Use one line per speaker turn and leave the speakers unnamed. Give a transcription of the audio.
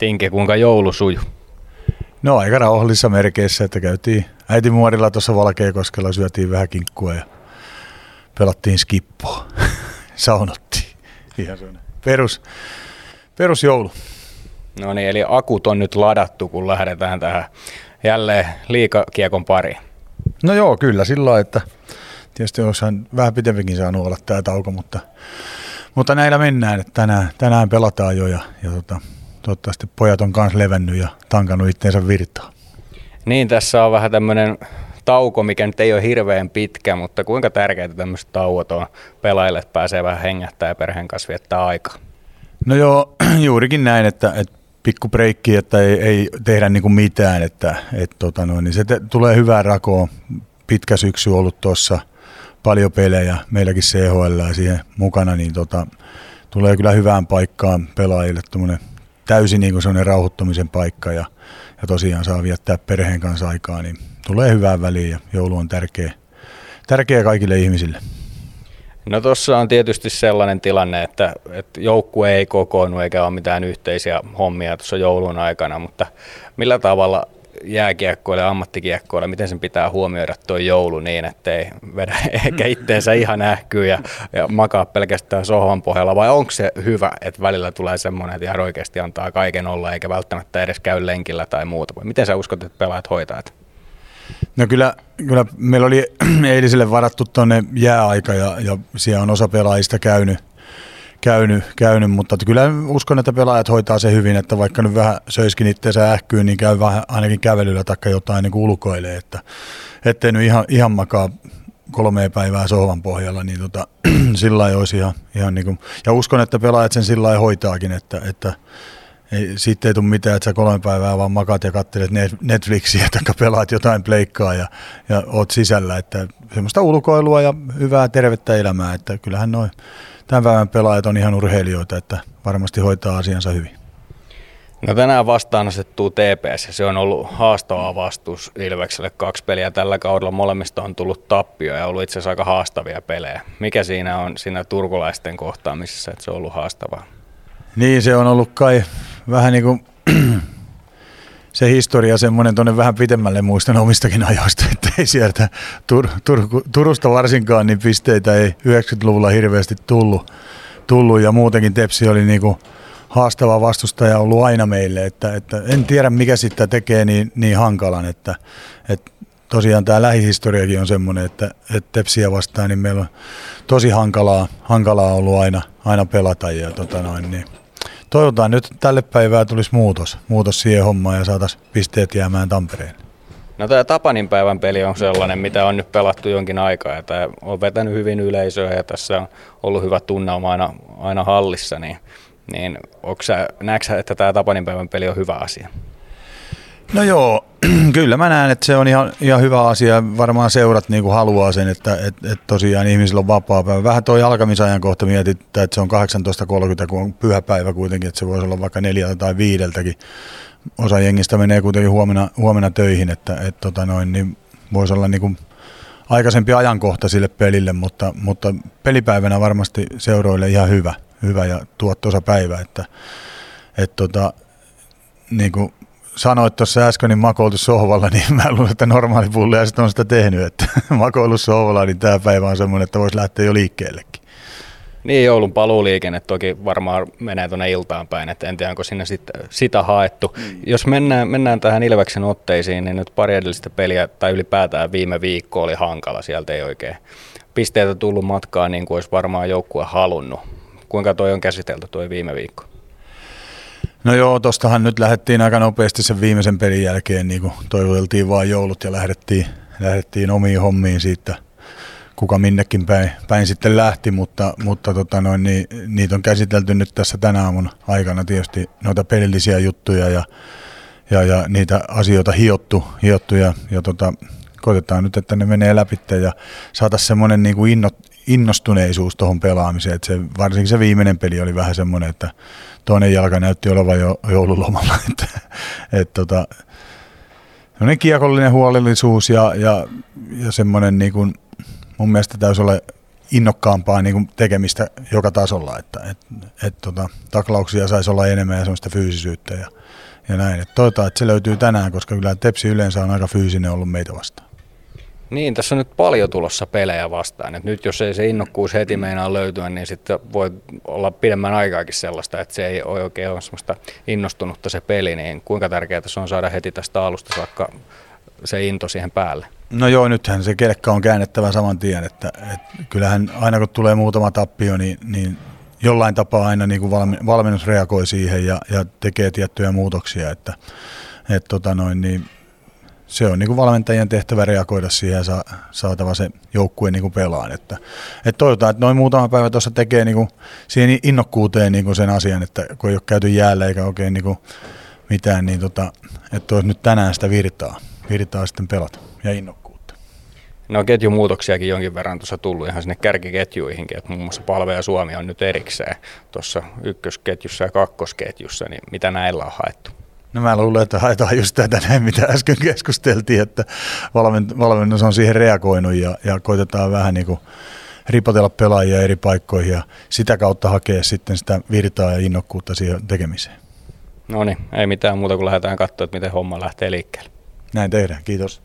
Tinki, kuinka joulu suju?
No aika rauhallisissa merkeissä, että käytiin äitimuorilla tuossa Valkeakoskella, syötiin vähän kinkkua ja pelattiin skippoa, saunottiin. Ihan perus, perusjoulu.
No niin, eli akut on nyt ladattu, kun lähdetään tähän jälleen liikakiekon pariin.
No joo, kyllä sillä että tietysti olisihan vähän pitempikin saanut olla tämä tauko, mutta, mutta näillä mennään, että tänään, tänään pelataan jo ja, ja tota, toivottavasti pojat on kanssa levännyt ja tankannut itteensä virtaa.
Niin, tässä on vähän tämmöinen tauko, mikä nyt ei ole hirveän pitkä, mutta kuinka tärkeää tämmöiset tauot on pelaajille, että pääsee vähän hengähtää ja perheen kanssa viettää aikaa?
No joo, juurikin näin, että, että pikku breikki, että ei, ei tehdä niin kuin mitään, että et, tota noin, niin se te, tulee hyvää rakoa. Pitkä syksy ollut tuossa, paljon pelejä, meilläkin CHL siihen mukana, niin tota, tulee kyllä hyvään paikkaan pelaajille täysin niin kuin rauhoittumisen paikka ja, ja tosiaan saa viettää perheen kanssa aikaa, niin tulee hyvää väliin ja joulu on tärkeä, tärkeä kaikille ihmisille.
No tuossa on tietysti sellainen tilanne, että, että joukkue ei kokoonnu eikä ole mitään yhteisiä hommia tuossa joulun aikana, mutta millä tavalla jääkiekkoille ja ammattikiekkoille, miten sen pitää huomioida tuo joulu niin, ettei vedä ehkä itteensä ihan ähkyy ja, ja makaa pelkästään sohvan pohjalla, vai onko se hyvä, että välillä tulee semmoinen, että ihan oikeasti antaa kaiken olla, eikä välttämättä edes käy lenkillä tai muuta. Miten sä uskot, että pelaajat hoitaa?
No kyllä, kyllä meillä oli eiliselle varattu tuonne jääaika ja, ja siellä on osa pelaajista käynyt, käynyt, käynyt, mutta kyllä uskon, että pelaajat hoitaa se hyvin, että vaikka nyt vähän söiskin itseensä ähkyyn, niin käy vähän ainakin kävelyllä tai jotain niin ulkoilee, että ettei nyt ihan, ihan makaa kolme päivää sohvan pohjalla, niin tota, sillä olisi ihan, ihan niin kuin, ja uskon, että pelaajat sen sillä hoitaakin, että, että ei, siitä ei tule mitään, että sä kolme päivää vaan makat ja katselet Netflixiä tai pelaat jotain pleikkaa ja, ja oot sisällä. Että semmoista ulkoilua ja hyvää tervettä elämää, että kyllähän noin tämän päivän pelaajat on ihan urheilijoita, että varmasti hoitaa asiansa hyvin.
No tänään asettuu TPS ja se on ollut haastava vastus Ilvekselle kaksi peliä. Tällä kaudella molemmista on tullut tappio ja ollut itse asiassa aika haastavia pelejä. Mikä siinä on siinä turkulaisten kohtaamisessa, että se on ollut haastavaa?
Niin, se on ollut kai vähän niin kuin se historia semmoinen tuonne vähän pitemmälle muistan omistakin ajoista, että ei sieltä Tur, Tur, Turusta varsinkaan niin pisteitä ei 90-luvulla hirveästi tullut, tullut. Ja muutenkin Tepsi oli niin kuin haastava vastustaja ollut aina meille, että, että en tiedä mikä sitä tekee niin, niin hankalan, että, että tosiaan tämä lähihistoriakin on semmoinen, että, että Tepsiä vastaan niin meillä on tosi hankalaa, hankalaa ollut aina, aina pelata ja tota noin, niin toivotaan nyt tälle päivää tulisi muutos, muutos siihen hommaan ja saataisiin pisteet jäämään Tampereen.
No tämä Tapanin päivän peli on sellainen, mitä on nyt pelattu jonkin aikaa ja tämä on vetänyt hyvin yleisöä ja tässä on ollut hyvä tunnelma aina, aina hallissa, niin, niin sä, näetkö että tämä Tapanin päivän peli on hyvä asia?
No joo, kyllä mä näen, että se on ihan, ihan hyvä asia. Varmaan seurat niin kuin haluaa sen, että et, et tosiaan ihmisillä on vapaa päivä. Vähän tuo alkamisajan kohta mietitään, että se on 18.30, kun on pyhäpäivä kuitenkin, että se voisi olla vaikka neljältä tai viideltäkin. Osa jengistä menee kuitenkin huomenna, huomenna töihin, että et, tota noin, niin voisi olla niin kuin aikaisempi ajankohta sille pelille, mutta, mutta pelipäivänä varmasti seuroille ihan hyvä, hyvä ja tuottoisa päivä, että et, tota, niin kuin sanoit tuossa äsken, niin makoiltu sohvalla, niin mä luulen, että normaali pullia on sitä tehnyt, että makoilu sohvalla, niin tämä päivä on semmoinen, että voisi lähteä jo liikkeellekin.
Niin, joulun paluuliikenne toki varmaan menee tuonne iltaan päin, että en tiedä, onko sinne sit, sitä haettu. Mm. Jos mennään, mennään tähän Ilveksen otteisiin, niin nyt pari edellistä peliä, tai ylipäätään viime viikko oli hankala, sieltä ei oikein pisteitä tullut matkaan niin kuin olisi varmaan joukkue halunnut. Kuinka toi on käsitelty tuo viime viikko?
No joo, tostahan nyt lähdettiin aika nopeasti sen viimeisen pelin jälkeen, niin kuin toivoteltiin vaan joulut ja lähdettiin, lähdettiin omiin hommiin siitä, kuka minnekin päin, päin sitten lähti, mutta, mutta tota noin, niin, niitä on käsitelty nyt tässä tänä aamun aikana tietysti noita pelillisiä juttuja ja, ja, ja niitä asioita hiottu, hiottu ja, ja tota, koitetaan nyt, että ne menee läpi ja saataisiin semmoinen niin kuin innot, innostuneisuus tuohon pelaamiseen. Että se, varsinkin se viimeinen peli oli vähän semmoinen, että toinen jalka näytti olevan jo joululomalla. Että, et, tota, kiekollinen huolellisuus ja, ja, ja semmoinen niin kuin, mun mielestä täytyisi olla innokkaampaa niin kuin tekemistä joka tasolla, että et, et, tota, taklauksia saisi olla enemmän ja sellaista fyysisyyttä ja, ja näin. Et toivotaan, että se löytyy tänään, koska kyllä Tepsi yleensä on aika fyysinen ollut meitä vastaan.
Niin, tässä on nyt paljon tulossa pelejä vastaan. Et nyt jos ei se innokkuus heti meinaa löytyä, niin sitten voi olla pidemmän aikaakin sellaista, että se ei ole oikein ole semmoista innostunutta se peli. Niin kuinka tärkeää se on saada heti tästä alusta saakka se into siihen päälle?
No joo, nythän se kelkka on käännettävä saman tien, että, että kyllähän aina kun tulee muutama tappio, niin, niin jollain tapaa aina niin kuin valmennus reagoi siihen ja, ja tekee tiettyjä muutoksia, että, että tota noin, niin se on niin kuin valmentajien tehtävä reagoida siihen ja saa, saatava se joukkue niin kuin pelaan. Että, että toivotaan, että noin muutama päivä tuossa tekee niin kuin siihen innokkuuteen niin kuin sen asian, että kun ei ole käyty jäällä eikä oikein niin kuin mitään, niin tota, että olisi nyt tänään sitä virtaa, virtaa sitten pelata ja innokkuutta.
No ketjumuutoksiakin jonkin verran tuossa tullut ihan sinne kärkiketjuihinkin, että muun muassa Palve ja Suomi on nyt erikseen tuossa ykkösketjussa ja kakkosketjussa, niin mitä näillä on haettu?
No mä luulen, että haetaan just tätä näin, mitä äsken keskusteltiin, että valmennus on siihen reagoinut ja, ja koitetaan vähän niin kuin ripotella pelaajia eri paikkoihin ja sitä kautta hakea sitten sitä virtaa ja innokkuutta siihen tekemiseen.
No niin, ei mitään muuta kuin lähdetään katsoa, että miten homma lähtee liikkeelle.
Näin tehdään, kiitos.